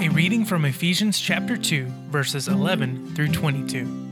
A reading from Ephesians chapter 2, verses 11 through 22.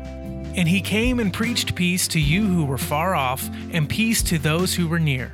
And he came and preached peace to you who were far off, and peace to those who were near.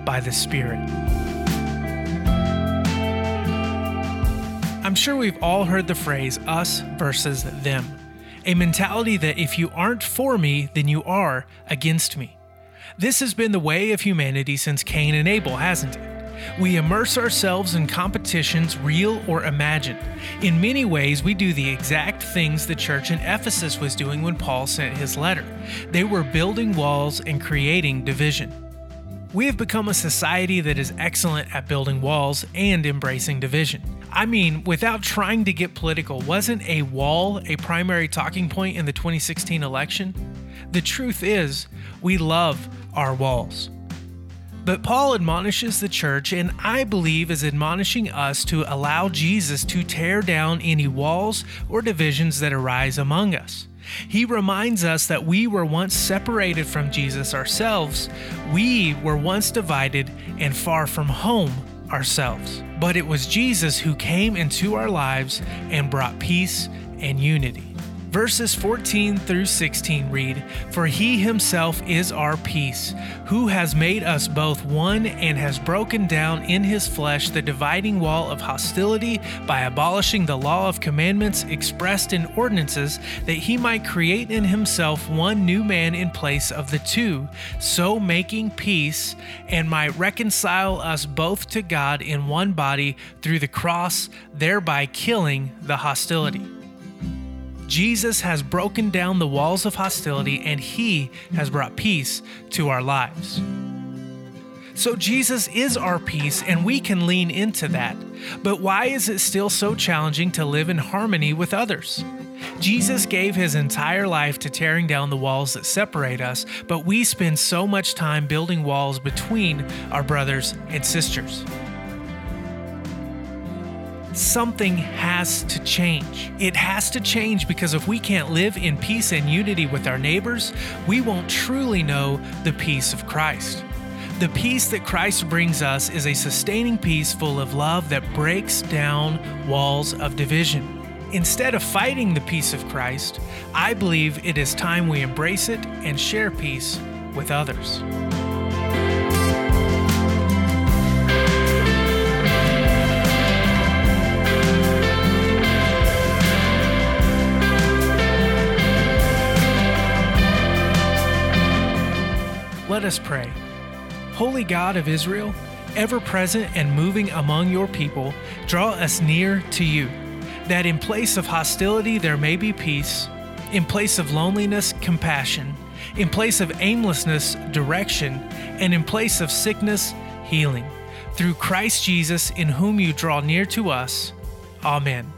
by the Spirit. I'm sure we've all heard the phrase us versus them, a mentality that if you aren't for me, then you are against me. This has been the way of humanity since Cain and Abel, hasn't it? We immerse ourselves in competitions, real or imagined. In many ways, we do the exact things the church in Ephesus was doing when Paul sent his letter. They were building walls and creating division. We have become a society that is excellent at building walls and embracing division. I mean, without trying to get political, wasn't a wall a primary talking point in the 2016 election? The truth is, we love our walls. But Paul admonishes the church, and I believe is admonishing us to allow Jesus to tear down any walls or divisions that arise among us. He reminds us that we were once separated from Jesus ourselves. We were once divided and far from home ourselves. But it was Jesus who came into our lives and brought peace and unity. Verses 14 through 16 read For he himself is our peace, who has made us both one and has broken down in his flesh the dividing wall of hostility by abolishing the law of commandments expressed in ordinances, that he might create in himself one new man in place of the two, so making peace, and might reconcile us both to God in one body through the cross, thereby killing the hostility. Jesus has broken down the walls of hostility and he has brought peace to our lives. So, Jesus is our peace, and we can lean into that. But why is it still so challenging to live in harmony with others? Jesus gave his entire life to tearing down the walls that separate us, but we spend so much time building walls between our brothers and sisters something has to change. It has to change because if we can't live in peace and unity with our neighbors, we won't truly know the peace of Christ. The peace that Christ brings us is a sustaining peace full of love that breaks down walls of division. Instead of fighting the peace of Christ, I believe it is time we embrace it and share peace with others. Us pray. Holy God of Israel, ever present and moving among your people, draw us near to you, that in place of hostility there may be peace, in place of loneliness, compassion, in place of aimlessness, direction, and in place of sickness, healing. Through Christ Jesus, in whom you draw near to us. Amen.